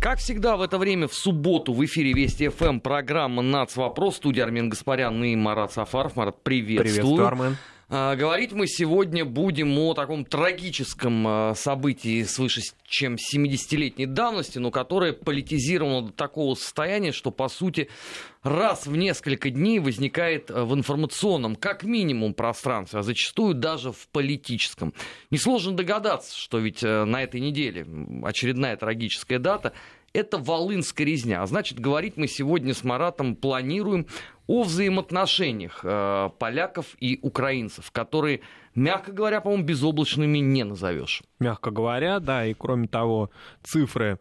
Как всегда в это время в субботу в эфире Вести ФМ программа «Нац. Вопрос». Студия Армен Гаспарян и Марат Сафаров. Марат, приветствую. Приветствую, Армен. А, говорить мы сегодня будем о таком трагическом а, событии свыше чем 70-летней давности, но которое политизировано до такого состояния, что, по сути, раз в несколько дней возникает а, в информационном, как минимум, пространстве, а зачастую даже в политическом. Несложно догадаться, что ведь на этой неделе очередная трагическая дата – это волынская резня. А значит, говорить мы сегодня с Маратом планируем о взаимоотношениях э, поляков и украинцев, которые, мягко говоря, по-моему, безоблачными не назовешь. Мягко говоря, да, и кроме того, цифры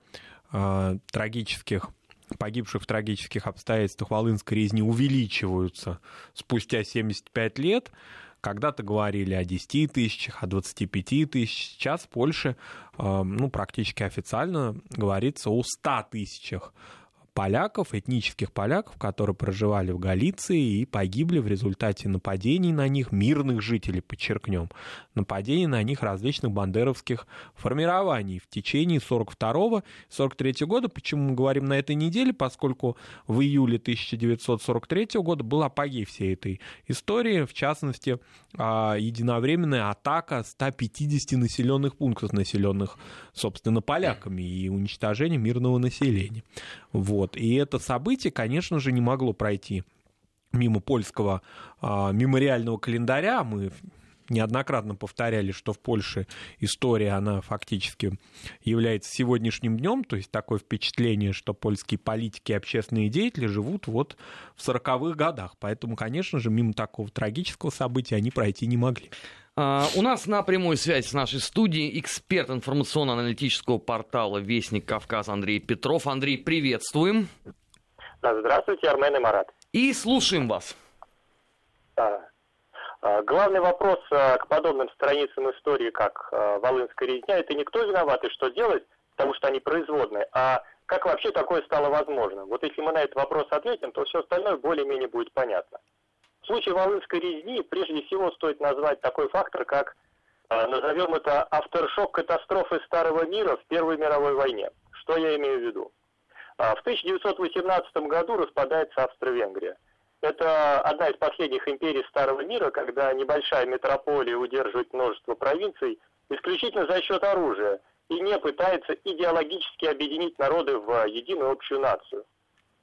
э, трагических погибших в трагических обстоятельствах Волынской резни увеличиваются спустя 75 лет. Когда-то говорили о 10 тысячах, о 25 тысячах. Сейчас в Польше ну, практически официально говорится о 100 тысячах поляков, этнических поляков, которые проживали в Галиции и погибли в результате нападений на них, мирных жителей, подчеркнем, нападений на них различных бандеровских формирований в течение 42-43 года. Почему мы говорим на этой неделе? Поскольку в июле 1943 года был апогей всей этой истории, в частности, а, единовременная атака 150 населенных пунктов, населенных, собственно, поляками, и уничтожение мирного населения. Вот. Вот. И это событие, конечно же, не могло пройти мимо польского а, мемориального календаря. Мы неоднократно повторяли, что в Польше история, она фактически является сегодняшним днем, то есть такое впечатление, что польские политики и общественные деятели живут вот в 40-х годах. Поэтому, конечно же, мимо такого трагического события они пройти не могли. Uh, у нас на прямой связь с нашей студией эксперт информационно-аналитического портала «Вестник Кавказ» Андрей Петров. Андрей, приветствуем. Здравствуйте, Армен и Марат. И слушаем вас. Да. Главный вопрос к подобным страницам истории, как Волынская резня, это не кто виноват и что делать, потому что они производные, а как вообще такое стало возможным. Вот если мы на этот вопрос ответим, то все остальное более-менее будет понятно. В случае Волынской резни прежде всего стоит назвать такой фактор, как, э, назовем это, авторшок катастрофы Старого мира в Первой мировой войне. Что я имею в виду? Э, в 1918 году распадается Австро-Венгрия. Это одна из последних империй Старого мира, когда небольшая метрополия удерживает множество провинций исключительно за счет оружия и не пытается идеологически объединить народы в единую общую нацию.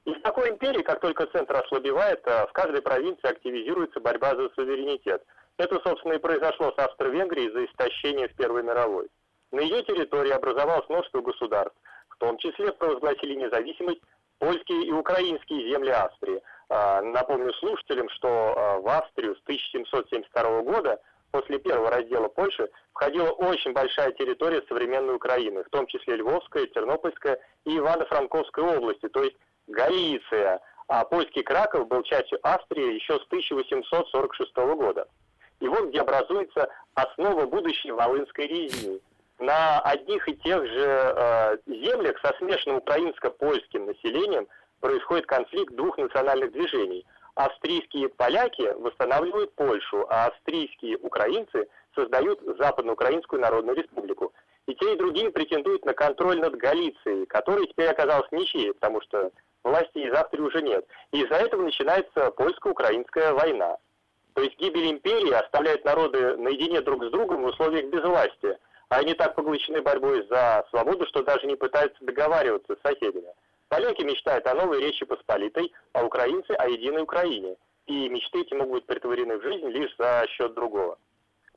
И в такой империи, как только центр ослабевает, э, в каждой провинции активизируется борьба за суверенитет. Это, собственно, и произошло с Австро-Венгрией из-за истощения в Первой мировой. На ее территории образовалось множество государств, в том числе провозгласили независимость польские и украинские земли Австрии. А, напомню слушателям, что а, в Австрию с 1772 года, после первого раздела Польши, входила очень большая территория современной Украины, в том числе Львовская, Тернопольская и Ивано-Франковская области, то есть Галиция, а польский Краков был частью Австрии еще с 1846 года. И вот где образуется основа будущей Волынской резни. На одних и тех же э, землях со смешанным украинско-польским населением происходит конфликт двух национальных движений. Австрийские поляки восстанавливают Польшу, а австрийские украинцы создают Западноукраинскую Народную Республику. И те, и другие претендуют на контроль над Галицией, которая теперь оказалась ничьей, потому что власти из Австрии уже нет. И из-за этого начинается польско-украинская война. То есть гибель империи оставляет народы наедине друг с другом в условиях безвластия. А они так поглощены борьбой за свободу, что даже не пытаются договариваться с соседями. Поляки мечтают о новой Речи Посполитой, а украинцы о единой Украине. И мечты эти могут быть притворены в жизнь лишь за счет другого.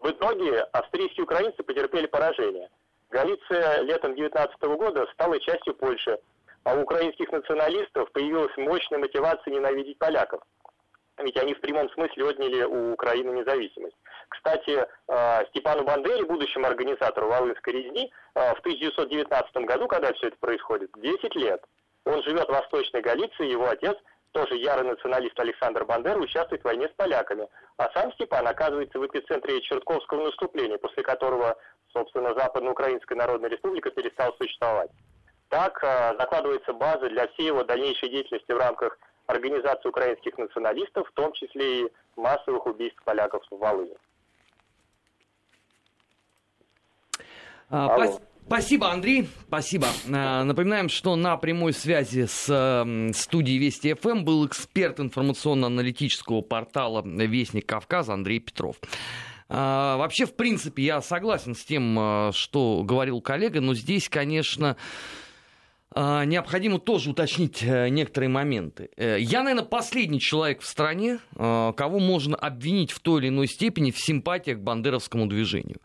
В итоге австрийские украинцы потерпели поражение. Галиция летом 19 года стала частью Польши, а у украинских националистов появилась мощная мотивация ненавидеть поляков. Ведь они в прямом смысле отняли у Украины независимость. Кстати, э, Степану Бандере, будущему организатору Волынской резни, э, в 1919 году, когда все это происходит, 10 лет. Он живет в Восточной Галиции, его отец, тоже ярый националист Александр Бандера, участвует в войне с поляками. А сам Степан оказывается в эпицентре Чертковского наступления, после которого, собственно, Западноукраинская Народная Республика перестала существовать. Так э, закладывается база для всей его дальнейшей деятельности в рамках организации украинских националистов, в том числе и массовых убийств поляков в Волыне. А, Спасибо, Андрей. Спасибо. Э, напоминаем, что на прямой связи с студией Вести ФМ был эксперт информационно-аналитического портала Вестник Кавказа Андрей Петров. Э, вообще, в принципе, я согласен с тем, э, что говорил коллега, но здесь, конечно, а, необходимо тоже уточнить э, некоторые моменты. Э, я, наверное, последний человек в стране, э, кого можно обвинить в той или иной степени в симпатиях к бандеровскому движению.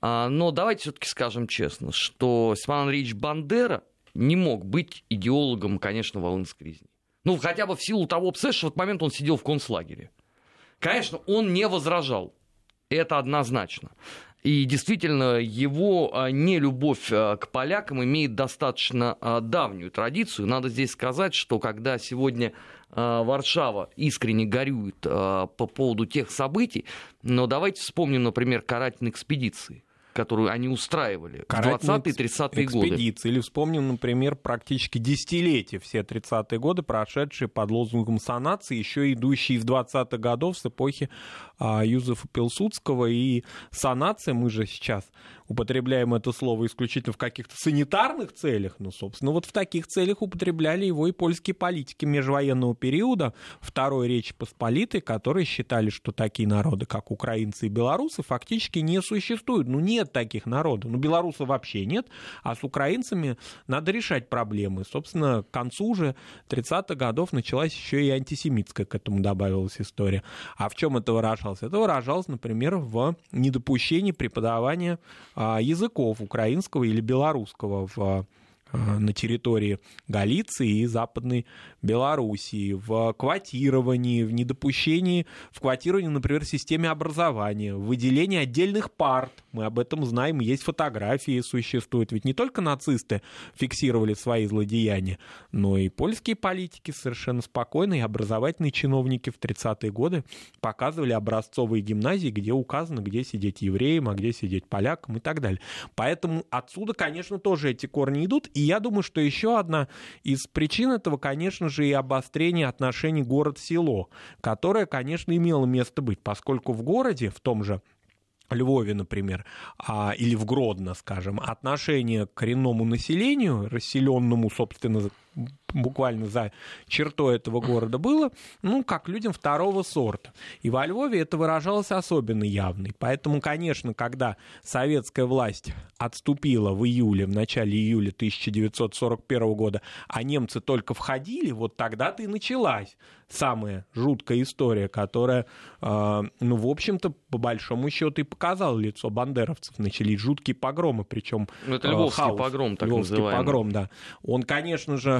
А, но давайте все-таки скажем честно, что Степан Андреевич Бандера не мог быть идеологом, конечно, Волынской резни. Ну, хотя бы в силу того что в этот момент он сидел в концлагере. Конечно, он не возражал. Это однозначно. И действительно, его а, нелюбовь а, к полякам имеет достаточно а, давнюю традицию. Надо здесь сказать, что когда сегодня Варшава искренне горюет по поводу тех событий, но давайте вспомним, например, карательные экспедиции которую они устраивали в 20-30-е годы. Или вспомним, например, практически десятилетия, все 30-е годы, прошедшие под лозунгом санации, еще идущие из 20-х годов с эпохи а, Юзефа Пилсудского. И санация, мы же сейчас употребляем это слово исключительно в каких-то санитарных целях, ну, собственно, вот в таких целях употребляли его и польские политики межвоенного периода Второй Речи Посполитой, которые считали, что такие народы, как украинцы и белорусы, фактически не существуют. Ну, нет таких народов. Ну, белорусов вообще нет, а с украинцами надо решать проблемы. Собственно, к концу уже 30-х годов началась еще и антисемитская к этому добавилась история. А в чем это выражалось? Это выражалось, например, в недопущении преподавания а, языков украинского или белорусского в а, на территории Галиции и Западной Белоруссии, в квотировании, в недопущении, в квотировании, например, в системе образования, в выделении отдельных парт. Мы об этом знаем, есть фотографии существуют. Ведь не только нацисты фиксировали свои злодеяния, но и польские политики совершенно спокойно, и образовательные чиновники в 30-е годы показывали образцовые гимназии, где указано, где сидеть евреям, а где сидеть полякам и так далее. Поэтому отсюда, конечно, тоже эти корни идут. И я думаю, что еще одна из причин этого, конечно же, и обострение отношений город-село, которое, конечно, имело место быть, поскольку в городе, в том же Львове, например, а, или в Гродно, скажем, отношение к коренному населению, расселенному, собственно, буквально за чертой этого города было, ну, как людям второго сорта. И во Львове это выражалось особенно явно. Поэтому, конечно, когда советская власть отступила в июле, в начале июля 1941 года, а немцы только входили, вот тогда-то и началась самая жуткая история, которая, э, ну, в общем-то, по большому счету и показала лицо бандеровцев. Начались жуткие погромы, причем... Ну, это львовский хаос, погром, так львовский называемый. погром, да. Он, конечно же,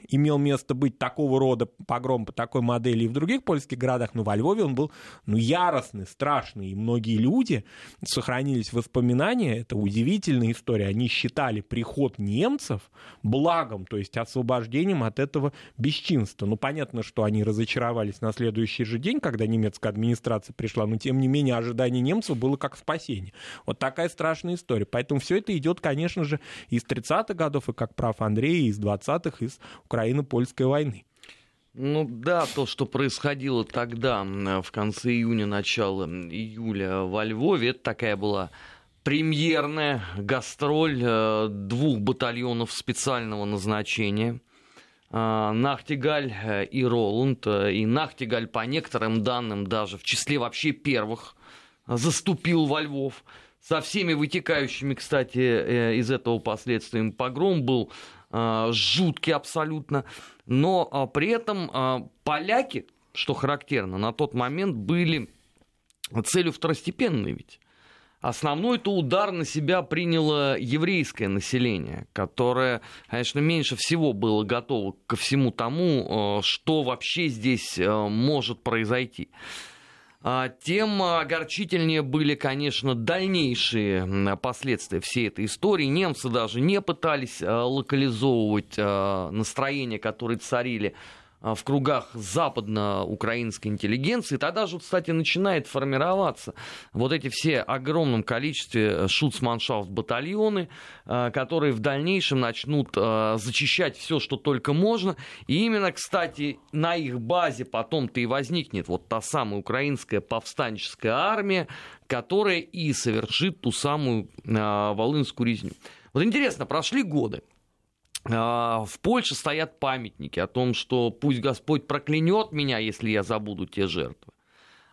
имел место быть такого рода погром по такой модели и в других польских городах, но во Львове он был ну, яростный, страшный. И многие люди, сохранились воспоминания, это удивительная история, они считали приход немцев благом, то есть освобождением от этого бесчинства. Ну, понятно, что они разочаровались на следующий же день, когда немецкая администрация пришла, но тем не менее ожидание немцев было как спасение. Вот такая страшная история. Поэтому все это идет, конечно же, из 30-х годов, и как прав Андрей, из 20-х, из Украино-Польской войны. Ну да, то, что происходило тогда, в конце июня, начало июля во Львове, это такая была премьерная гастроль э, двух батальонов специального назначения. Э, Нахтигаль э, и Роланд. И Нахтигаль, по некоторым данным, даже в числе вообще первых заступил во Львов. Со всеми вытекающими, кстати, из этого последствиями. Погром был Э, жуткий абсолютно. Но а, при этом а, поляки, что характерно, на тот момент были целью второстепенной ведь. Основной это удар на себя приняло еврейское население, которое, конечно, меньше всего было готово ко всему тому, что вообще здесь может произойти. А, тем огорчительнее были, конечно, дальнейшие последствия всей этой истории. Немцы даже не пытались а, локализовывать а, настроения, которые царили в кругах западно-украинской интеллигенции, тогда же, кстати, начинает формироваться вот эти все огромном количестве шуцманшафт батальоны, э, которые в дальнейшем начнут э, зачищать все, что только можно. И именно, кстати, на их базе потом-то и возникнет вот та самая украинская повстанческая армия, которая и совершит ту самую Волынскую резню. Вот интересно, прошли годы. А, в Польше стоят памятники о том, что пусть Господь проклянет меня, если я забуду те жертвы.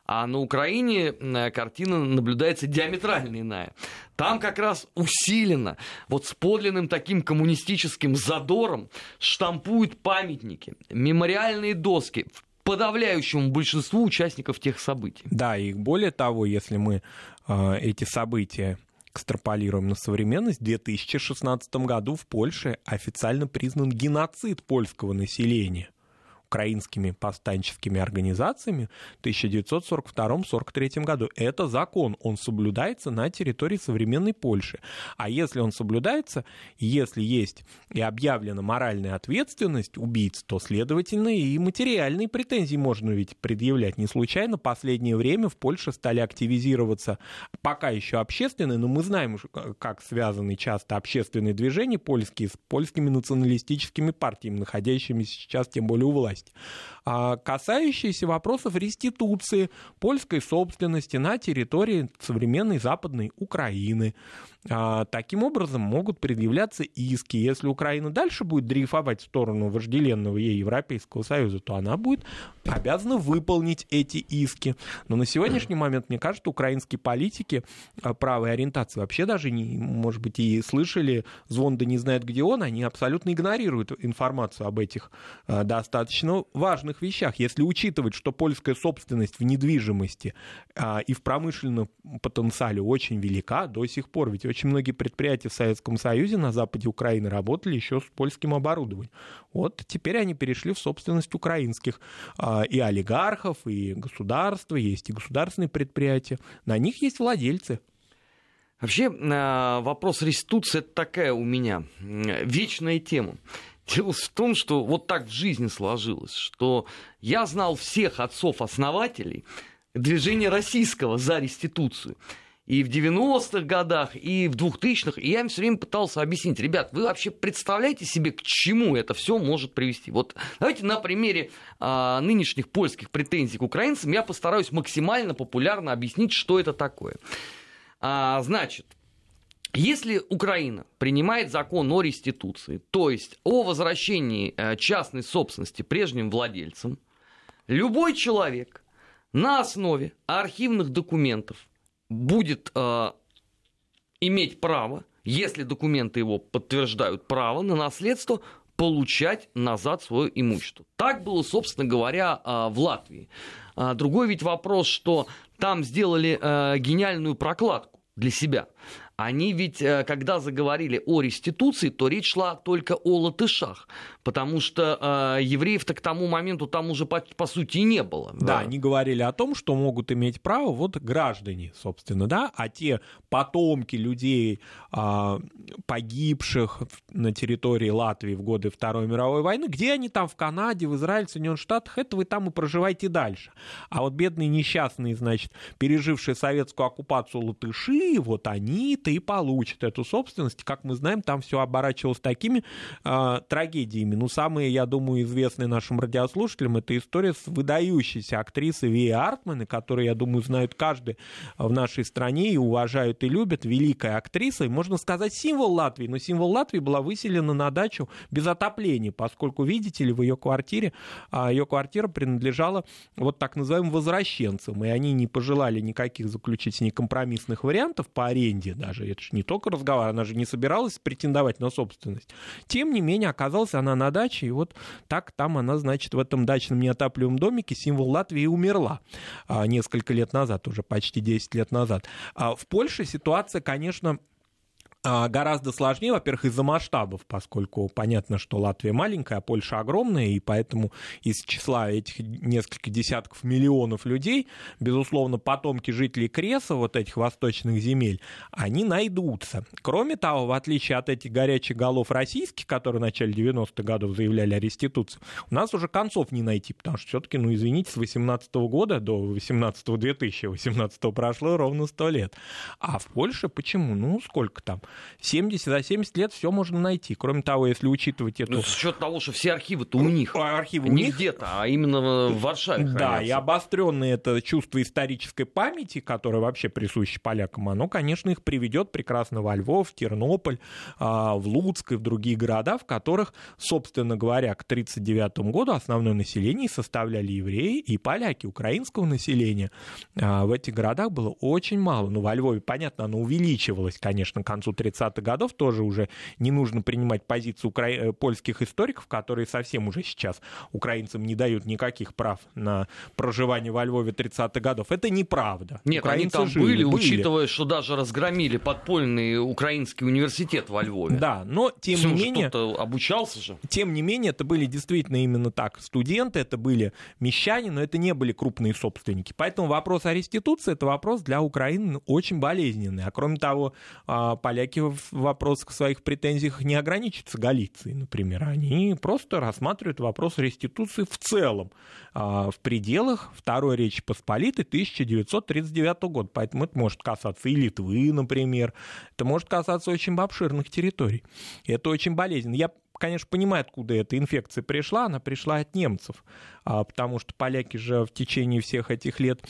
А на Украине картина наблюдается диаметрально иная. Там как раз усиленно, вот с подлинным таким коммунистическим задором штампуют памятники, мемориальные доски подавляющему большинству участников тех событий. Да, и более того, если мы э, эти события экстраполируем на современность, в 2016 году в Польше официально признан геноцид польского населения украинскими повстанческими организациями в 1942-1943 году. Это закон, он соблюдается на территории современной Польши. А если он соблюдается, если есть и объявлена моральная ответственность убийц, то, следовательно, и материальные претензии можно ведь предъявлять. Не случайно последнее время в Польше стали активизироваться пока еще общественные, но мы знаем, как связаны часто общественные движения польские с польскими националистическими партиями, находящимися сейчас тем более у власти а касающиеся вопросов реституции польской собственности на территории современной Западной Украины. А, таким образом могут предъявляться иски. Если Украина дальше будет дрейфовать в сторону вожделенного ей Европейского Союза, то она будет обязана выполнить эти иски. Но на сегодняшний момент, мне кажется, украинские политики а, правой ориентации вообще даже, не, может быть, и слышали звон да не знает, где он, они абсолютно игнорируют информацию об этих а, достаточно важных вещах. Если учитывать, что польская собственность в недвижимости и в промышленном потенциале очень велика до сих пор, ведь очень многие предприятия в Советском Союзе на западе Украины работали еще с польским оборудованием. Вот теперь они перешли в собственность украинских а, и олигархов, и государства, есть и государственные предприятия. На них есть владельцы. Вообще а, вопрос реституции это такая у меня вечная тема. Дело в том, что вот так в жизни сложилось, что я знал всех отцов-основателей движения российского за реституцию и в 90-х годах, и в 2000-х, и я им все время пытался объяснить, ребят, вы вообще представляете себе, к чему это все может привести? Вот давайте на примере а, нынешних польских претензий к украинцам я постараюсь максимально популярно объяснить, что это такое. А, значит, если Украина принимает закон о реституции, то есть о возвращении э, частной собственности прежним владельцам, любой человек на основе архивных документов будет э, иметь право, если документы его подтверждают право на наследство, получать назад свое имущество. Так было, собственно говоря, э, в Латвии. А другой ведь вопрос, что там сделали э, гениальную прокладку для себя они ведь, э, когда заговорили о реституции, то речь шла только о латышах, потому что э, евреев-то к тому моменту там уже по, по сути не было. Да, да, они говорили о том, что могут иметь право вот граждане, собственно, да, а те потомки людей, э, погибших на территории Латвии в годы Второй мировой войны, где они там в Канаде, в Израиле, в Соединенных Штатах, это вы там и проживаете дальше. А вот бедные несчастные, значит, пережившие советскую оккупацию латыши, вот они то и получит эту собственность. Как мы знаем, там все оборачивалось такими э, трагедиями. Ну, самые, я думаю, известные нашим радиослушателям, это история с выдающейся актрисой Ви Артман, которую, я думаю, знают каждый в нашей стране и уважают и любят. Великая актриса, и, можно сказать, символ Латвии. Но символ Латвии была выселена на дачу без отопления, поскольку, видите ли, в ее квартире, а, ее квартира принадлежала вот так называемым возвращенцам, и они не пожелали никаких заключить с ней компромиссных вариантов по аренде даже, даже. Это же не только разговор, она же не собиралась претендовать на собственность. Тем не менее, оказалась она на даче, и вот так там она, значит, в этом дачном неотапливаемом домике символ Латвии умерла а, несколько лет назад, уже почти 10 лет назад. А в Польше ситуация, конечно, гораздо сложнее, во-первых, из-за масштабов, поскольку понятно, что Латвия маленькая, а Польша огромная, и поэтому из числа этих нескольких десятков миллионов людей, безусловно, потомки жителей Креса, вот этих восточных земель, они найдутся. Кроме того, в отличие от этих горячих голов российских, которые в начале 90-х годов заявляли о реституции, у нас уже концов не найти, потому что все-таки, ну, извините, с 18 -го года до 18 2018 прошло ровно 100 лет. А в Польше почему? Ну, сколько там? 70, за 70 лет все можно найти. Кроме того, если учитывать эту... Ну, с учетом того, что все архивы-то у них. Архивы у не них. где-то, а именно в Варшаве Да, хранятся. и обостренное это чувство исторической памяти, которое вообще присуще полякам, оно, конечно, их приведет прекрасно во Львов, в Тернополь, а, в Луцк и в другие города, в которых, собственно говоря, к 1939 году основное население составляли евреи и поляки. Украинского населения а, в этих городах было очень мало. Ну, во Львове, понятно, оно увеличивалось, конечно, к концу 30-х годов. Тоже уже не нужно принимать позицию укра... Э, польских историков, которые совсем уже сейчас украинцам не дают никаких прав на проживание во Львове 30-х годов. Это неправда. Нет, Украинцы они там жили, были, учитывая, что даже разгромили подпольный украинский университет во Львове. Да, но тем не менее... обучался же. Тем не менее, это были действительно именно так студенты, это были мещане, но это не были крупные собственники. Поэтому вопрос о реституции – это вопрос для Украины очень болезненный. А кроме того, а, поляки в вопросах своих претензиях не ограничатся Галицией, например. Они просто рассматривают вопрос реституции в целом а, в пределах Второй Речи Посполитой 1939 года. Поэтому это может касаться и Литвы, например. Это может касаться очень обширных территорий. Это очень болезненно. Я конечно, понимаю, откуда эта инфекция пришла. Она пришла от немцев, а, потому что поляки же в течение всех этих лет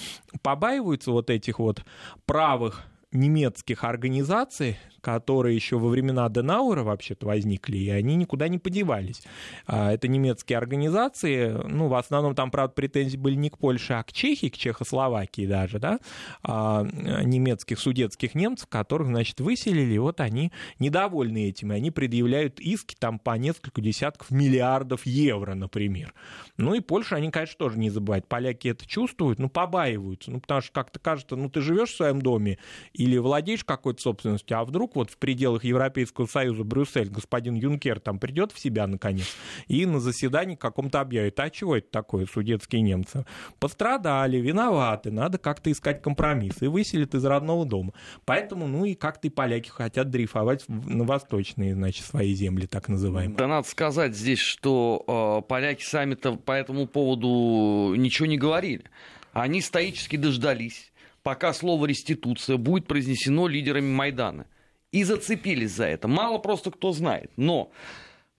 побаиваются вот этих вот правых немецких организаций, которые еще во времена Денауэра вообще-то возникли, и они никуда не подевались. А, это немецкие организации, ну, в основном там, правда, претензии были не к Польше, а к Чехии, к Чехословакии даже, да, а, немецких судетских немцев, которых, значит, выселили, и вот они недовольны этим, и они предъявляют иски там по несколько десятков миллиардов евро, например. Ну и Польша, они, конечно, тоже не забывают. Поляки это чувствуют, ну, побаиваются, ну, потому что как-то кажется, ну, ты живешь в своем доме или владеешь какой-то собственностью, а вдруг вот в пределах Европейского Союза Брюссель господин Юнкер там придет в себя наконец и на заседании каком-то объявит, а чего это такое, судетские немцы? Пострадали, виноваты, надо как-то искать компромисс и выселят из родного дома. Поэтому, ну и как-то и поляки хотят дрейфовать на восточные, значит, свои земли, так называемые. Да надо сказать здесь, что э, поляки сами-то по этому поводу ничего не говорили. Они стоически дождались, пока слово «реституция» будет произнесено лидерами Майдана – и зацепились за это. Мало просто кто знает. Но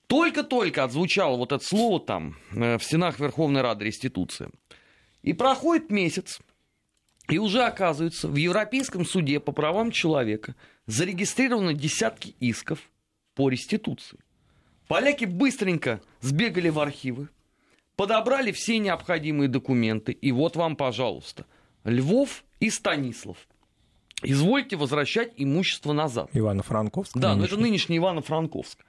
только-только отзвучало вот это слово там э, в стенах Верховной Рады реституция. И проходит месяц, и уже оказывается, в Европейском суде по правам человека зарегистрированы десятки исков по реституции. Поляки быстренько сбегали в архивы, подобрали все необходимые документы, и вот вам, пожалуйста, Львов и Станислав – извольте возвращать имущество назад. Ивано-Франковск. Да, но это нынешний Ивано-Франковск.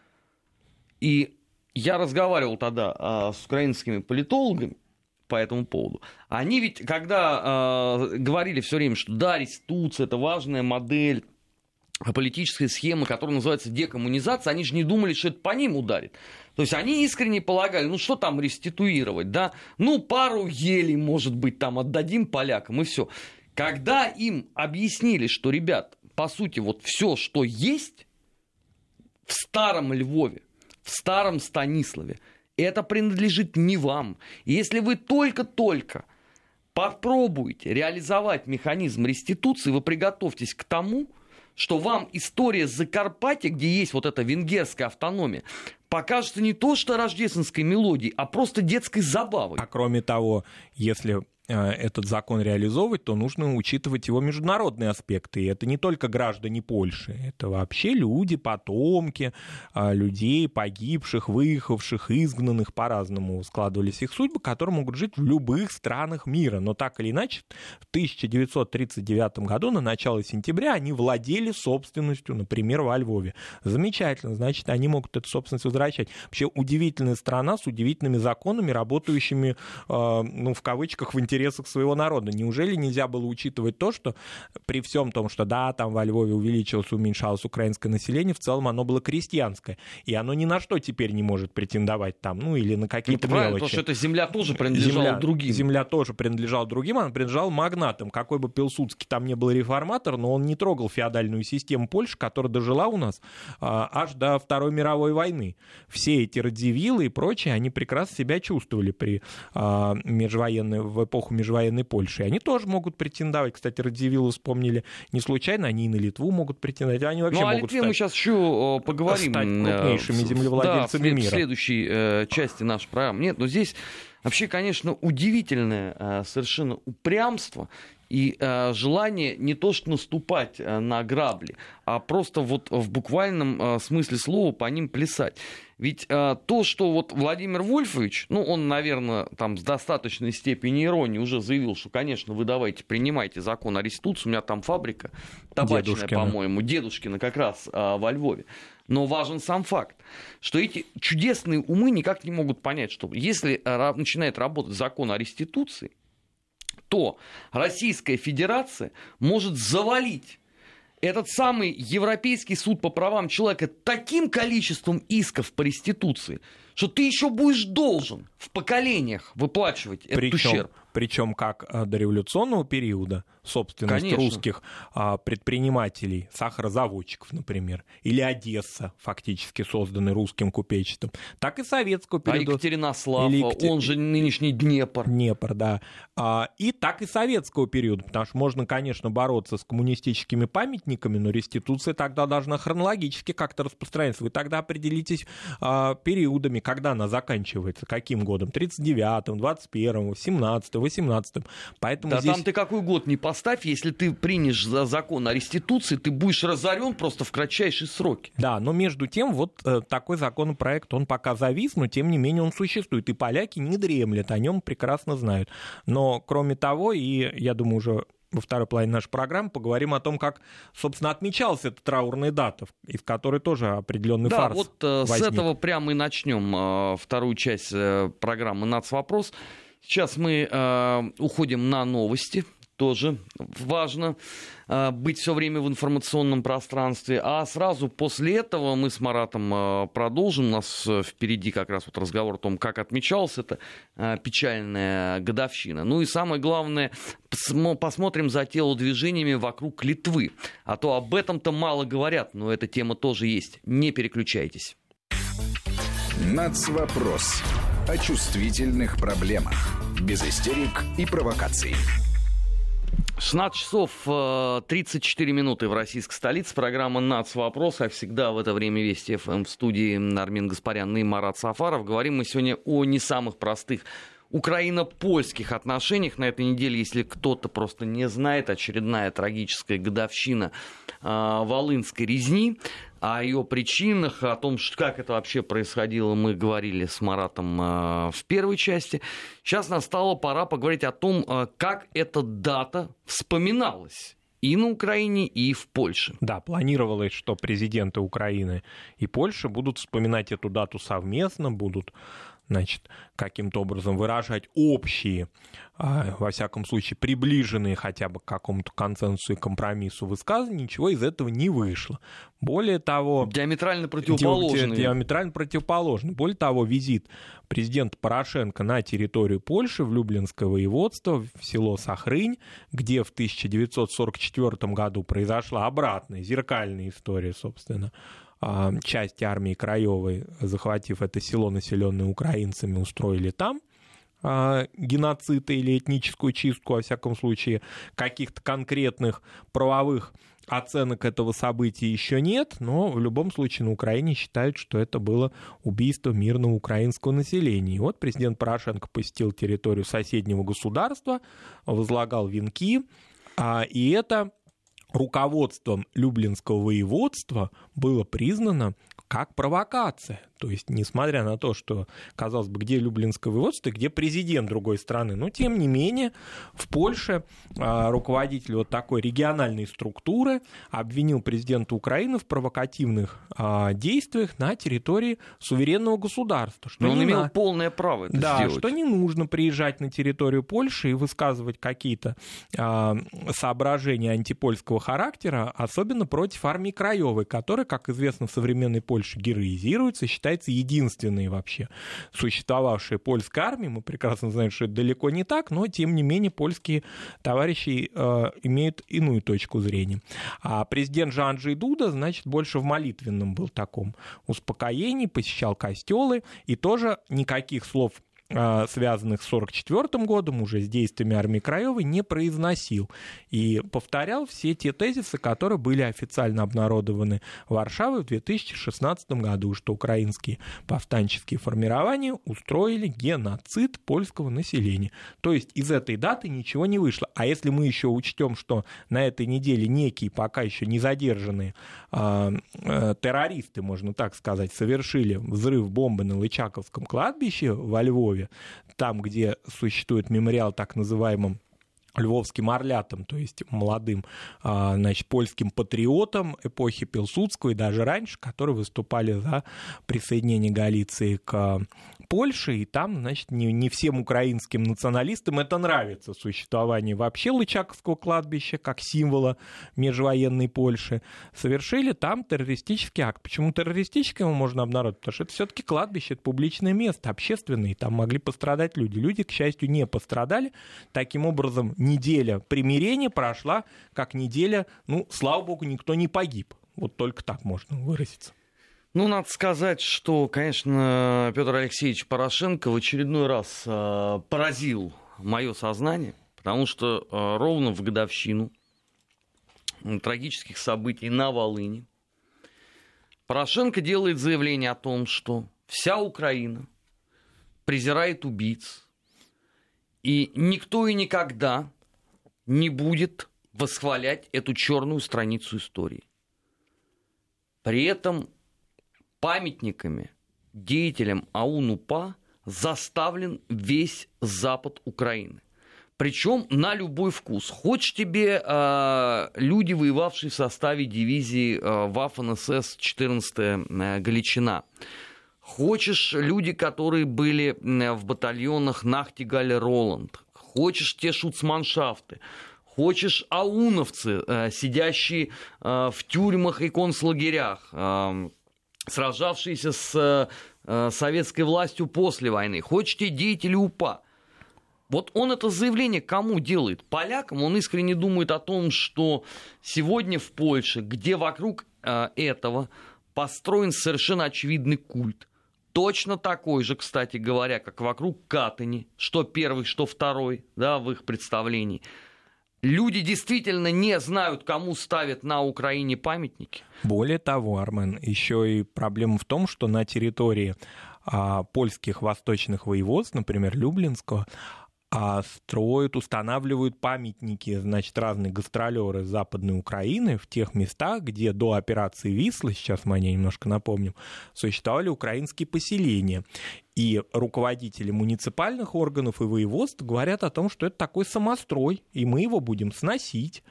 И я разговаривал тогда а, с украинскими политологами по этому поводу. Они ведь, когда а, говорили все время, что да, реституция это важная модель политической схемы, которая называется декоммунизация, они же не думали, что это по ним ударит. То есть они искренне полагали, ну что там реституировать, да, ну пару елей, может быть, там отдадим полякам и все. Когда им объяснили, что, ребят, по сути, вот все, что есть в старом Львове, в старом Станиславе, это принадлежит не вам. Если вы только-только попробуете реализовать механизм реституции, вы приготовьтесь к тому, что вам история Закарпатья, где есть вот эта венгерская автономия, покажется не то, что рождественской мелодией, а просто детской забавой. А кроме того, если этот закон реализовывать, то нужно учитывать его международные аспекты. И это не только граждане Польши, это вообще люди, потомки э, людей, погибших, выехавших, изгнанных, по-разному складывались их судьбы, которые могут жить в любых странах мира. Но так или иначе, в 1939 году, на начало сентября, они владели собственностью, например, во Львове. Замечательно, значит, они могут эту собственность возвращать. Вообще удивительная страна с удивительными законами, работающими, э, ну, в кавычках, в интересах интересах своего народа. Неужели нельзя было учитывать то, что при всем том, что да, там во Львове увеличилось, уменьшалось украинское население, в целом оно было крестьянское, и оно ни на что теперь не может претендовать там, ну или на какие-то ну, мелочи. потому что эта земля тоже принадлежала земля, другим. Земля тоже принадлежала другим, она принадлежала магнатам. Какой бы Пилсудский там не был реформатор, но он не трогал феодальную систему Польши, которая дожила у нас а, аж до Второй мировой войны. Все эти радзивиллы и прочие, они прекрасно себя чувствовали при а, межвоенной, в эпоху эпоху межвоенной Польши. Они тоже могут претендовать. Кстати, Радзивиллу вспомнили не случайно, они и на Литву могут претендовать. Они вообще ну, а могут Литве стать, мы сейчас еще поговорим. Стать крупнейшими землевладельцами да, в, мира. в следующей э, части нашей программы. Нет, но здесь вообще, конечно, удивительное э, совершенно упрямство и э, желание не то что наступать э, на грабли, а просто вот в буквальном э, смысле слова по ним плясать. Ведь э, то, что вот Владимир Вольфович, ну, он, наверное, там с достаточной степенью иронии уже заявил, что, конечно, вы давайте принимайте закон о реституции, у меня там фабрика табачная, Дедушкина. по-моему, дедушкина как раз э, во Львове. Но важен сам факт, что эти чудесные умы никак не могут понять, что если э, начинает работать закон о реституции, то Российская Федерация может завалить этот самый Европейский суд по правам человека таким количеством исков по реституции, что ты еще будешь должен в поколениях выплачивать этот Причем, ущерб. причем как а, до революционного периода собственность Конечно. русских а, предпринимателей, сахарозаводчиков, например, или Одесса, фактически созданный русским купечеством, так и советского А периода. Екатеринослав, Или Екатер- он же нынешний Днепр. Днепр, да. А, и так и советского периода, потому что можно, конечно, бороться с коммунистическими памятниками, но реституция тогда должна хронологически как-то распространяться. Вы тогда определитесь а, периодами, когда она заканчивается, каким годом, 39-м, 21-м, 17-м, 18-м. Поэтому Да здесь... там ты какой год не поставь, если ты примешь за закон о реституции, ты будешь разорен просто в кратчайшие сроки. Да, но между тем вот э, такой законопроект, он пока завис, но тем не менее он существует. И поляки не дремлят, о нем прекрасно знают. Но кроме того, и я думаю уже во второй половине нашей программы поговорим о том, как, собственно, отмечалась эта траурная дата, из которой тоже определенный Да, фарс вот э, с возник. этого прямо и начнем э, вторую часть э, программы «Нацвопрос». Сейчас мы уходим на новости. Тоже важно э, быть все время в информационном пространстве. А сразу после этого мы с Маратом э, продолжим. У нас э, впереди как раз вот разговор о том, как отмечалась эта э, печальная годовщина. Ну и самое главное, посмо- посмотрим за телодвижениями вокруг Литвы. А то об этом-то мало говорят, но эта тема тоже есть. Не переключайтесь. Нацвопрос. О чувствительных проблемах. Без истерик и провокаций. 16 часов э, 34 минуты в российской столице. Программа «Нац. Вопрос». Как всегда в это время Вести ФМ в студии Армин Гаспарян и Марат Сафаров. Говорим мы сегодня о не самых простых украино-польских отношениях. На этой неделе, если кто-то просто не знает, очередная трагическая годовщина э, Волынской резни. О ее причинах, о том, что, как это вообще происходило, мы говорили с Маратом э, в первой части. Сейчас настала пора поговорить о том, э, как эта дата вспоминалась и на Украине, и в Польше. Да, планировалось, что президенты Украины и Польши будут вспоминать эту дату совместно, будут значит, каким-то образом выражать общие, а, во всяком случае, приближенные хотя бы к какому-то консенсусу и компромиссу высказывания, ничего из этого не вышло. Более того... Диаметрально противоположные. Диаметрально противоположный. Более того, визит президента Порошенко на территорию Польши, в Люблинское воеводство, в село Сахрынь, где в 1944 году произошла обратная, зеркальная история, собственно, а, части армии Краевой, захватив это село, населенное украинцами, устроили там а, геноцид или этническую чистку, во всяком случае, каких-то конкретных правовых оценок этого события еще нет, но в любом случае на Украине считают, что это было убийство мирного украинского населения. И вот президент Порошенко посетил территорию соседнего государства, возлагал венки, а, и это руководством Люблинского воеводства было признано как провокация. То есть, несмотря на то, что, казалось бы, где Люблинское воеводство, где президент другой страны, но, тем не менее, в Польше а, руководитель вот такой региональной структуры обвинил президента Украины в провокативных а, действиях на территории суверенного государства. Что Но он имел на- полное право это да, сделать. что не нужно приезжать на территорию Польши и высказывать какие-то а, соображения антипольского характера, особенно против армии Краевой, которая, как известно, в современной Польше героизируется, считается единственной вообще существовавшей польской армией. Мы прекрасно знаем, что это далеко не так, но, тем не менее, польские товарищи э, имеют иную точку зрения. А президент Жан-Анджей Дуда, значит, больше в молитвенном был таком успокоении, посещал костелы и тоже никаких слов связанных с 1944 годом, уже с действиями армии Краевой, не произносил. И повторял все те тезисы, которые были официально обнародованы Варшавой в 2016 году, что украинские повстанческие формирования устроили геноцид польского населения. То есть из этой даты ничего не вышло. А если мы еще учтем, что на этой неделе некие пока еще не задержанные э, э, террористы, можно так сказать, совершили взрыв бомбы на Лычаковском кладбище во Львове, Львове, там, где существует мемориал так называемым львовским орлятам, то есть молодым а, значит, польским патриотам эпохи Пилсудского и даже раньше, которые выступали за присоединение Галиции к Польше, и там, значит, не, не всем украинским националистам это нравится, существование вообще Лычаковского кладбища как символа межвоенной Польши, совершили там террористический акт. Почему террористическим его можно обнародовать? Потому что это все-таки кладбище, это публичное место, общественное, и там могли пострадать люди. Люди, к счастью, не пострадали. Таким образом, неделя примирения прошла как неделя, ну, слава богу, никто не погиб. Вот только так можно выразиться. Ну, надо сказать, что, конечно, Петр Алексеевич Порошенко в очередной раз э, поразил мое сознание, потому что э, ровно в годовщину трагических событий на Волыне Порошенко делает заявление о том, что вся Украина презирает убийц, и никто и никогда не будет восхвалять эту черную страницу истории. При этом памятниками деятелям АУН-УПА заставлен весь запад Украины. Причем на любой вкус. Хочешь тебе э, люди, воевавшие в составе дивизии э, Waffen-СС 14-я э, Галичина. Хочешь люди, которые были в батальонах Нахтигаль Роланд. Хочешь те шуцманшафты. Хочешь ауновцы, э, сидящие э, в тюрьмах и концлагерях. Э, сражавшиеся с советской властью после войны, хочете деятели УПА. Вот он это заявление кому делает? Полякам? Он искренне думает о том, что сегодня в Польше, где вокруг этого построен совершенно очевидный культ, точно такой же, кстати говоря, как вокруг Катани, что первый, что второй, да, в их представлении – люди действительно не знают, кому ставят на Украине памятники? Более того, Армен, еще и проблема в том, что на территории а, польских восточных воеводств, например, Люблинского, а строят, устанавливают памятники, значит, разные гастролеры Западной Украины в тех местах, где до операции Висла, сейчас мы о ней немножко напомним, существовали украинские поселения. И руководители муниципальных органов и воеводств говорят о том, что это такой самострой, и мы его будем сносить.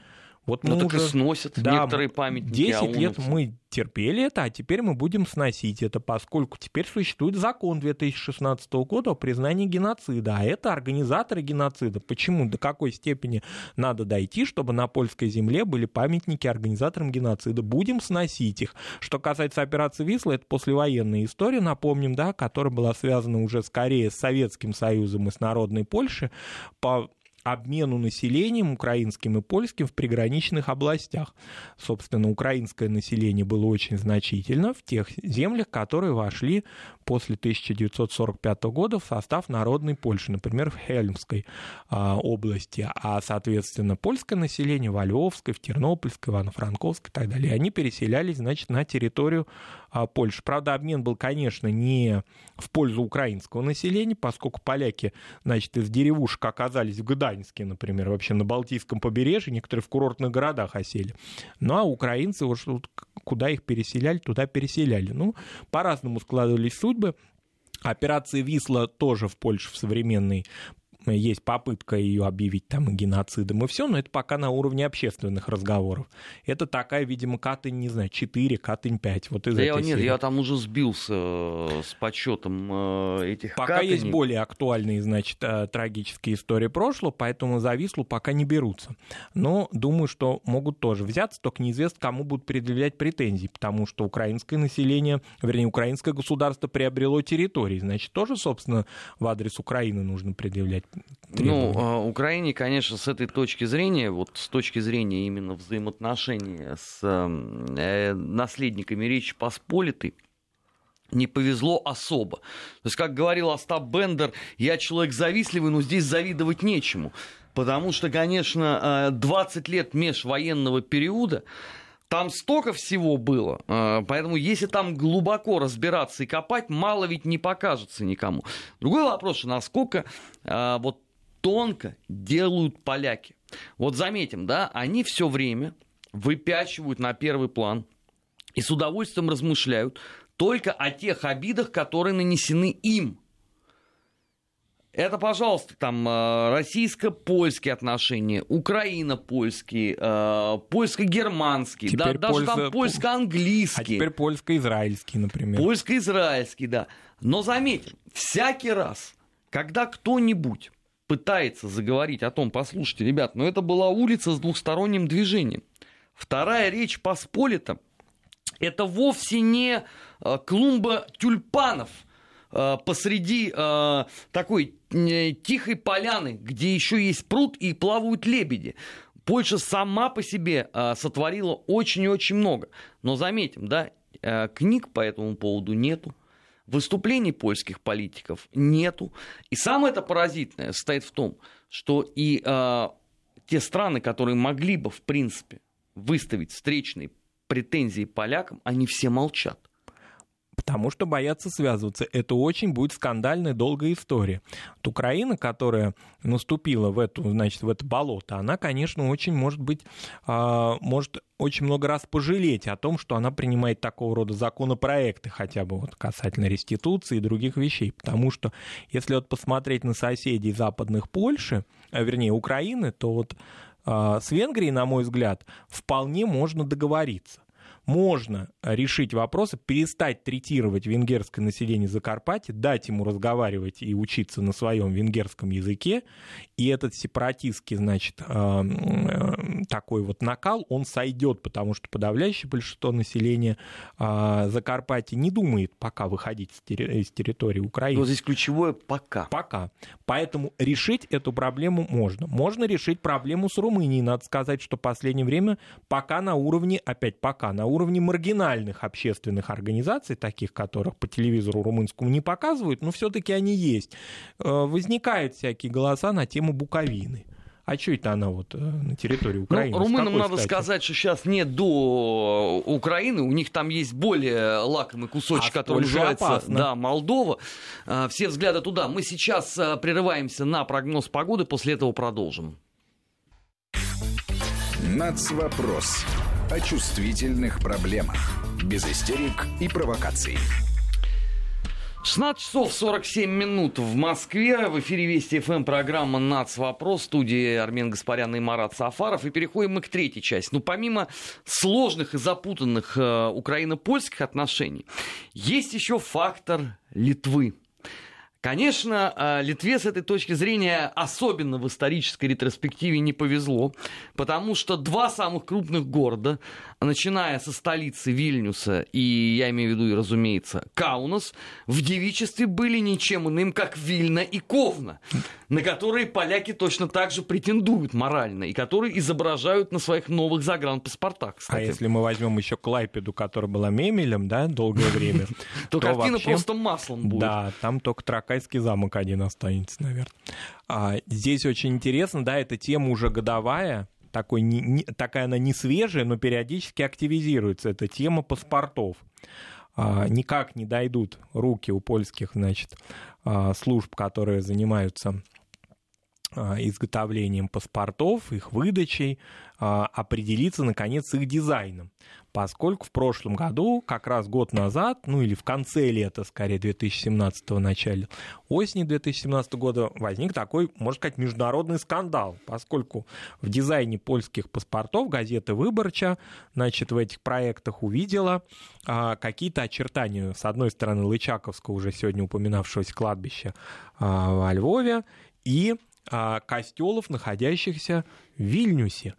Вот ну, мы так уже... и сносят да, некоторые памятники 10 лет мы терпели это, а теперь мы будем сносить это, поскольку теперь существует закон 2016 года о признании геноцида, а это организаторы геноцида. Почему, до какой степени надо дойти, чтобы на польской земле были памятники организаторам геноцида? Будем сносить их. Что касается операции Висла, это послевоенная история, напомним, да, которая была связана уже скорее с Советским Союзом и с Народной Польшей по обмену населением украинским и польским в приграничных областях. Собственно, украинское население было очень значительно в тех землях, которые вошли после 1945 года в состав Народной Польши, например, в Хельмской а, области, а, соответственно, польское население во Львовской, в Тернопольской, Ивано-Франковской и так далее. Они переселялись, значит, на территорию а, Польши. Правда, обмен был, конечно, не в пользу украинского населения, поскольку поляки, значит, из деревушек оказались в Гданьске, например, вообще на Балтийском побережье, некоторые в курортных городах осели. Ну, а украинцы, вот куда их переселяли, туда переселяли. Ну, по-разному складывались судьбы. Операция «Висла» тоже в Польше в современной есть попытка ее объявить там геноцидом и все, но это пока на уровне общественных разговоров. Это такая, видимо, Катынь, не знаю, 4, Катынь 5. Вот из да этой я, нет, я там уже сбился э, с подсчетом э, этих Пока Катыней. есть более актуальные, значит, э, трагические истории прошлого, поэтому за Вислу пока не берутся. Но думаю, что могут тоже взяться, только неизвестно, кому будут предъявлять претензии, потому что украинское население, вернее, украинское государство приобрело территории, значит, тоже, собственно, в адрес Украины нужно предъявлять требования? Ну, а, Украине, конечно, с этой точки зрения, вот с точки зрения именно взаимоотношений с э, наследниками Речи Посполитой, не повезло особо. То есть, как говорил Остап Бендер, я человек завистливый, но здесь завидовать нечему. Потому что, конечно, 20 э, лет межвоенного периода, там столько всего было, э, поэтому если там глубоко разбираться и копать, мало ведь не покажется никому. Другой вопрос, насколько э, вот тонко делают поляки. Вот заметим, да, они все время выпячивают на первый план и с удовольствием размышляют только о тех обидах, которые нанесены им. Это, пожалуйста, там э, российско-польские отношения, Украина-польские, э, польско-германские, да, даже польза... там польско-английские. А теперь польско-израильский, например. Польско-израильский, да. Но заметим, всякий раз, когда кто-нибудь пытается заговорить о том, послушайте, ребят, но ну это была улица с двухсторонним движением. Вторая речь Посполита – это вовсе не э, клумба тюльпанов – посреди э, такой тихой поляны, где еще есть пруд и плавают лебеди. Польша сама по себе э, сотворила очень-очень много. Но заметим, да, э, книг по этому поводу нету. Выступлений польских политиков нету. И самое это поразительное состоит в том, что и э, те страны, которые могли бы, в принципе, выставить встречные претензии полякам, они все молчат потому что боятся связываться. Это очень будет скандальная долгая история. Вот Украина, которая наступила в, эту, значит, в это болото, она, конечно, очень может быть, э, может очень много раз пожалеть о том, что она принимает такого рода законопроекты, хотя бы вот касательно реституции и других вещей. Потому что если вот посмотреть на соседей западных Польши, а, вернее Украины, то вот э, с Венгрией, на мой взгляд, вполне можно договориться можно решить вопросы, перестать третировать венгерское население Закарпатья, дать ему разговаривать и учиться на своем венгерском языке, и этот сепаратистский, значит, э, э, такой вот накал, он сойдет, потому что подавляющее большинство населения э, Закарпатья не думает пока выходить из территории Украины. Но здесь ключевое «пока». Пока. Поэтому решить эту проблему можно. Можно решить проблему с Румынией. Надо сказать, что в последнее время пока на уровне, опять пока, на уровне уровне маргинальных общественных организаций, таких, которых по телевизору румынскому не показывают, но все-таки они есть, э, возникают всякие голоса на тему Буковины. А что это она вот э, на территории ну, Украины? Ну, румынам надо стати? сказать, что сейчас нет до Украины, у них там есть более лакомый кусочек, а который называется опасно. да, Молдова. Э, все взгляды туда. Мы сейчас прерываемся на прогноз погоды, после этого продолжим. Нацвопрос о чувствительных проблемах. Без истерик и провокаций. 16 часов 47 минут в Москве. В эфире Вести ФМ программа «Нац. Вопрос». Студии Армен Гаспарян и Марат Сафаров. И переходим мы к третьей части. Ну, помимо сложных и запутанных э, украино-польских отношений, есть еще фактор Литвы. Конечно, а, Литве с этой точки зрения особенно в исторической ретроспективе не повезло, потому что два самых крупных города, начиная со столицы Вильнюса, и я имею в виду, и, разумеется, Каунас, в девичестве были ничем иным, как Вильна и Ковна, на которые поляки точно так же претендуют морально, и которые изображают на своих новых загранпаспортах. Кстати. А если мы возьмем еще Клайпеду, которая была мемелем, да, долгое время, то картина просто маслом будет. Да, там только Тракайский замок один останется, наверное. А, здесь очень интересно, да, эта тема уже годовая, такой не, не, такая она не свежая, но периодически активизируется. Это тема паспортов. А, никак не дойдут руки у польских значит, а, служб, которые занимаются изготовлением паспортов, их выдачей, а, определиться, наконец, их дизайном. Поскольку в прошлом году, как раз год назад, ну или в конце лета, скорее, 2017 начале, осени 2017 года возник такой, можно сказать, международный скандал, поскольку в дизайне польских паспортов газета «Выборча», значит, в этих проектах увидела а, какие-то очертания, с одной стороны, Лычаковского, уже сегодня упоминавшегося кладбища а, во Львове, и а, костелов, находящихся в Вильнюсе.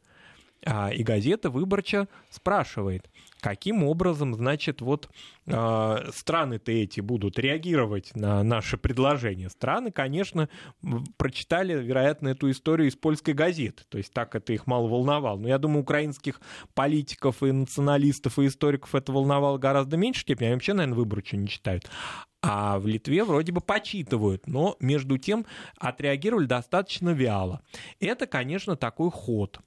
А, и газета выборча спрашивает, каким образом, значит, вот э, страны-то эти будут реагировать на наше предложение. Страны, конечно, прочитали, вероятно, эту историю из польской газеты, то есть так это их мало волновало. Но я думаю, украинских политиков и националистов и историков это волновало гораздо меньше степени, они вообще, наверное, выборчу не читают. А в Литве вроде бы почитывают, но между тем отреагировали достаточно вяло. Это, конечно, такой ход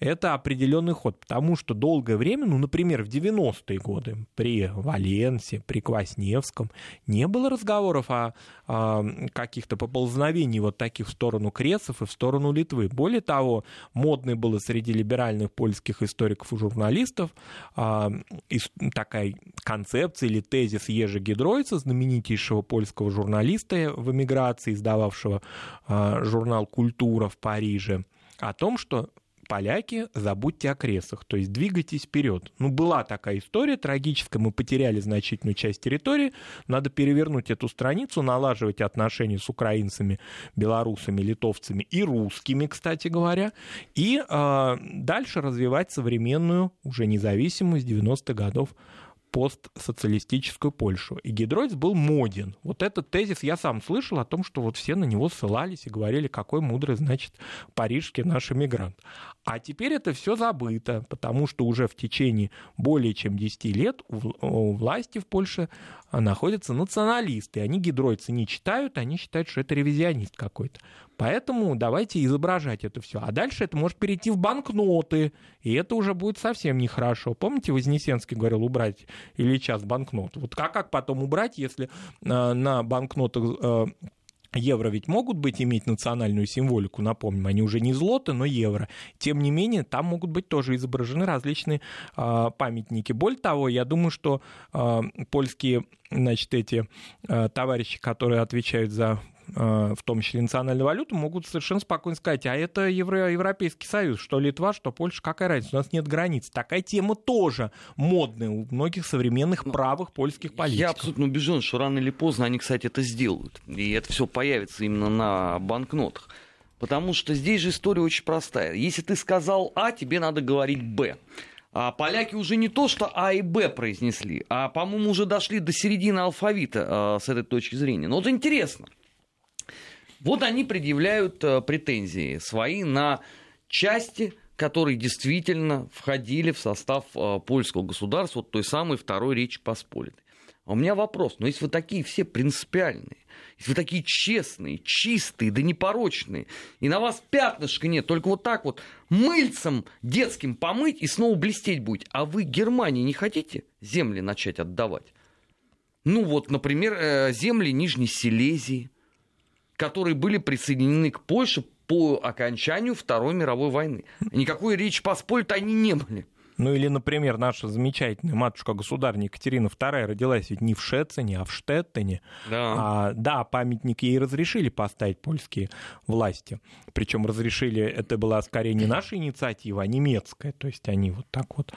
это определенный ход, потому что долгое время, ну, например, в 90-е годы при Валенсе, при Квасневском не было разговоров о, о каких-то поползновениях вот таких в сторону Кресов и в сторону Литвы. Более того, модной было среди либеральных польских историков и журналистов а, такая концепция или тезис Ежи Гидройца, знаменитейшего польского журналиста в эмиграции, издававшего а, журнал «Культура» в Париже, о том, что поляки, забудьте о кресах, то есть двигайтесь вперед. Ну, была такая история трагическая, мы потеряли значительную часть территории, надо перевернуть эту страницу, налаживать отношения с украинцами, белорусами, литовцами и русскими, кстати говоря, и э, дальше развивать современную, уже независимую с 90-х годов постсоциалистическую Польшу. И Гидройц был моден. Вот этот тезис я сам слышал о том, что вот все на него ссылались и говорили, какой мудрый, значит, парижский наш иммигрант. А теперь это все забыто, потому что уже в течение более чем 10 лет у власти в Польше находятся националисты. Они гидройцы не читают, они считают, что это ревизионист какой-то. Поэтому давайте изображать это все. А дальше это может перейти в банкноты, и это уже будет совсем нехорошо. Помните, Вознесенский говорил убрать Ильича с банкнот? Вот как, как потом убрать, если э, на банкнотах э, Евро ведь могут быть иметь национальную символику, напомним, они уже не злоты, но евро. Тем не менее, там могут быть тоже изображены различные э, памятники. Более того, я думаю, что э, польские, значит, эти э, товарищи, которые отвечают за в том числе национальную валюту, могут совершенно спокойно сказать, а это Евро Европейский Союз, что Литва, что Польша, какая разница, у нас нет границ. Такая тема тоже модная у многих современных ну, правых польских политиков. Я абсолютно убежден, что рано или поздно они, кстати, это сделают. И это все появится именно на банкнотах. Потому что здесь же история очень простая. Если ты сказал А, тебе надо говорить Б. А поляки уже не то, что А и Б произнесли, а, по-моему, уже дошли до середины алфавита а, с этой точки зрения. Но вот интересно – вот они предъявляют э, претензии свои на части, которые действительно входили в состав э, польского государства, вот той самой Второй Речи Посполитой. А у меня вопрос, но если вы такие все принципиальные, если вы такие честные, чистые, да непорочные, и на вас пятнышка нет, только вот так вот мыльцем детским помыть и снова блестеть будет, а вы Германии не хотите земли начать отдавать? Ну вот, например, э, земли Нижней Силезии – которые были присоединены к Польше по окончанию Второй мировой войны. Никакой речи Посполитой они не были. Ну или, например, наша замечательная матушка-государня Екатерина II родилась ведь не в Шецине, а в Штеттене. Да. А, да, памятник ей разрешили поставить польские власти. Причем разрешили, это была скорее не наша инициатива, а немецкая. То есть они вот так вот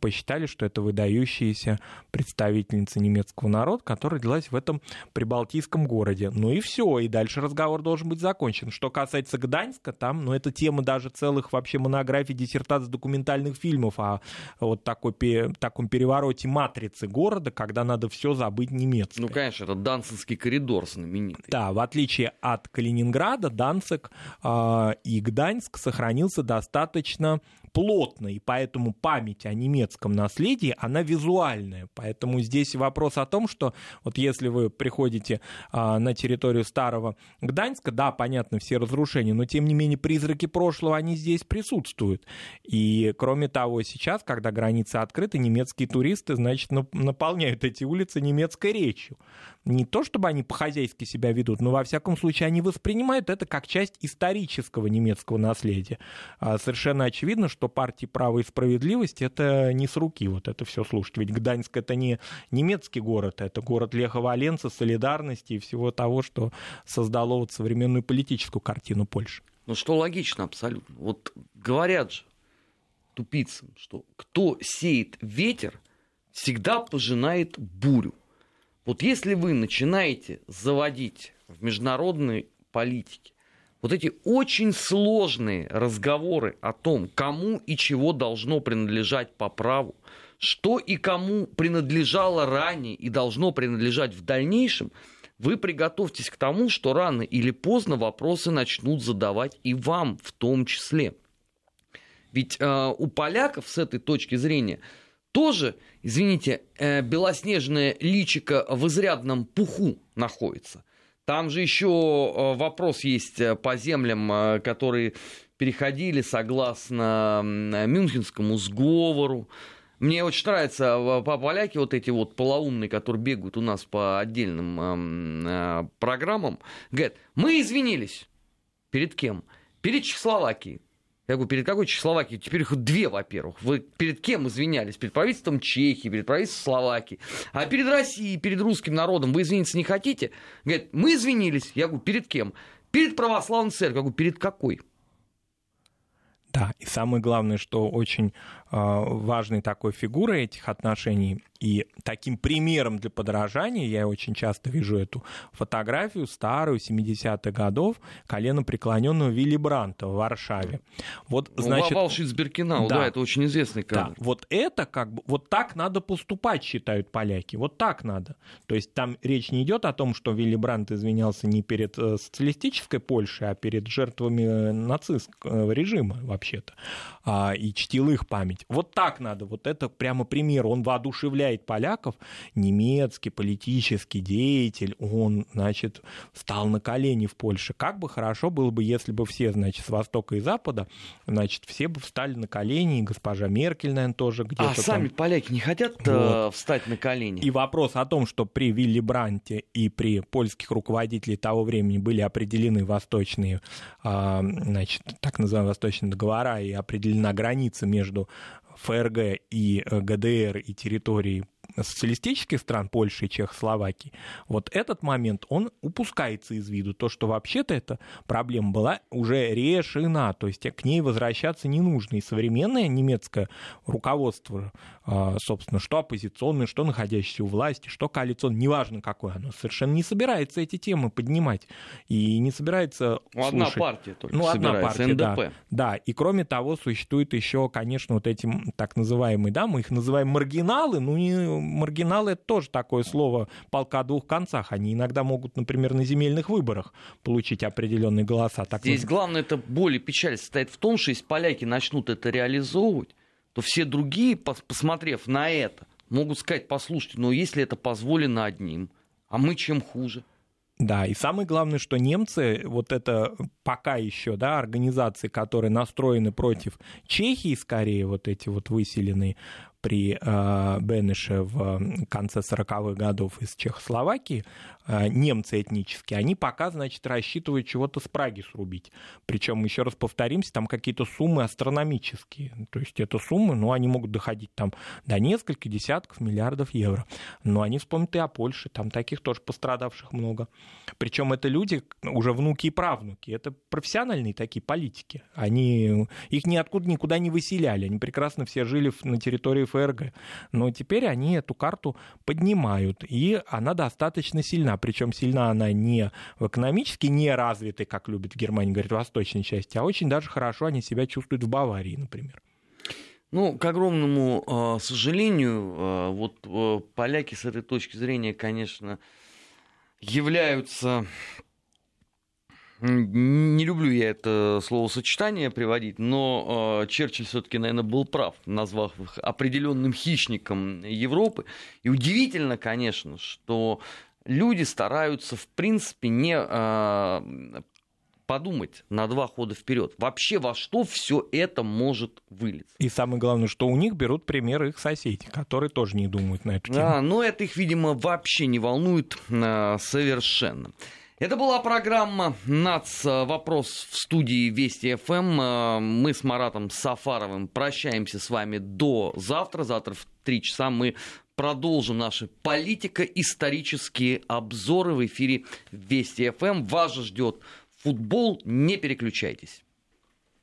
посчитали, что это выдающаяся представительница немецкого народа, которая родилась в этом прибалтийском городе. Ну и все, и дальше разговор должен быть закончен. Что касается Гданьска, там, ну это тема даже целых вообще монографий, диссертаций, документальных фильмов о вот такой, таком перевороте матрицы города, когда надо все забыть немецкое. Ну, конечно, это Данцинский коридор знаменитый. Да, в отличие от Калининграда, Данцик э, и Гданьск сохранился достаточно плотно, и поэтому память о немецком наследии, она визуальная. Поэтому здесь вопрос о том, что вот если вы приходите а, на территорию старого Гданьска, да, понятно, все разрушения, но тем не менее призраки прошлого, они здесь присутствуют. И кроме того, сейчас, когда границы открыты, немецкие туристы, значит, наполняют эти улицы немецкой речью не то чтобы они по-хозяйски себя ведут, но во всяком случае они воспринимают это как часть исторического немецкого наследия. А совершенно очевидно, что партии «Право и справедливость» это не с руки вот это все слушать. Ведь Гданьск это не немецкий город, это город Леха Валенца, солидарности и всего того, что создало вот современную политическую картину Польши. Ну что логично абсолютно. Вот говорят же тупицам, что кто сеет ветер, всегда пожинает бурю. Вот если вы начинаете заводить в международной политике вот эти очень сложные разговоры о том, кому и чего должно принадлежать по праву, что и кому принадлежало ранее и должно принадлежать в дальнейшем, вы приготовьтесь к тому, что рано или поздно вопросы начнут задавать и вам в том числе. Ведь э, у поляков с этой точки зрения тоже, извините, э, белоснежное личико в изрядном пуху находится. Там же еще э, вопрос есть э, по землям, которые переходили согласно Мюнхенскому сговору. Мне очень нравятся по поляки вот эти вот полоумные, которые бегают у нас по отдельным э, программам. Говорят, мы извинились. Перед кем? Перед Чехословакией. Я говорю, перед какой Чехословакией? Теперь их две, во-первых. Вы перед кем извинялись? Перед правительством Чехии, перед правительством Словакии. А перед Россией, перед русским народом вы извиниться не хотите? Говорят, мы извинились. Я говорю, перед кем? Перед православной церковью. Я говорю, перед какой? Да, и самое главное, что очень э, важной такой фигурой этих отношений и таким примером для подражания, я очень часто вижу эту фотографию старую, 70-х годов, колено преклоненного Вилли Бранта в Варшаве. Вот, ну, значит... Валшиц Беркинау, да, да, это очень известный кадр. Да, вот это как бы, вот так надо поступать, считают поляки, вот так надо. То есть там речь не идет о том, что Вилли Брант извинялся не перед э, социалистической Польшей, а перед жертвами э, нацистского режима вообще-то, а, и чтил их память. Вот так надо, вот это прямо пример, он воодушевляет удивляет поляков, немецкий политический деятель, он, значит, встал на колени в Польше. Как бы хорошо было бы, если бы все, значит, с Востока и Запада, значит, все бы встали на колени, и госпожа Меркель, наверное, тоже где-то А там... сами поляки не хотят э, вот. встать на колени? И вопрос о том, что при Вилли Бранте и при польских руководителей того времени были определены восточные, а, значит, так называемые восточные договора и определена граница между ФРГ и э, ГДР и территории социалистических стран, Польши и Чехословакии, вот этот момент, он упускается из виду. То, что вообще-то эта проблема была уже решена, то есть к ней возвращаться не нужно. И современное немецкое руководство, а, собственно, что оппозиционное, что находящееся у власти, что коалиционное, неважно какое оно, совершенно не собирается эти темы поднимать и не собирается ну, Одна партия только ну, одна партия, НДП. Да, да, и кроме того, существует еще, конечно, вот эти так называемые, да, мы их называем маргиналы, ну, не маргиналы это тоже такое слово полка о двух концах. Они иногда могут, например, на земельных выборах получить определенные голоса. Так Здесь вот... главное, это боль и печаль состоит в том, что если поляки начнут это реализовывать, то все другие, посмотрев на это, могут сказать, послушайте, но если это позволено одним, а мы чем хуже? Да, и самое главное, что немцы, вот это пока еще, да, организации, которые настроены против Чехии, скорее, вот эти вот выселенные, при э, Бенеше в конце 40-х годов из Чехословакии, э, немцы этнические, они пока, значит, рассчитывают чего-то с Праги срубить. Причем, еще раз повторимся, там какие-то суммы астрономические. То есть это суммы, ну, они могут доходить там до нескольких десятков миллиардов евро. Но они вспомнят и о Польше, там таких тоже пострадавших много. Причем это люди, уже внуки и правнуки, это профессиональные такие политики. Они, их ниоткуда никуда не выселяли, они прекрасно все жили на территории ФРГ. Но теперь они эту карту поднимают, и она достаточно сильна. Причем сильна она не в экономически не развитой, как любят в Германии, говорят, восточной части, а очень даже хорошо они себя чувствуют в Баварии, например. Ну, к огромному э, сожалению, э, вот э, поляки с этой точки зрения, конечно, являются не люблю я это словосочетание приводить, но э, Черчилль все-таки, наверное, был прав, назвав их определенным хищником Европы. И удивительно, конечно, что люди стараются, в принципе, не э, подумать на два хода вперед. Вообще во что все это может вылиться. И самое главное, что у них берут примеры их соседей, которые тоже не думают на эту тему. Да, но это их, видимо, вообще не волнует э, совершенно. Это была программа «НАЦ. Вопрос» в студии Вести ФМ. Э, мы с Маратом Сафаровым прощаемся с вами до завтра. Завтра в три часа мы продолжим наши политико-исторические обзоры в эфире Вести ФМ. Вас же ждет футбол. Не переключайтесь.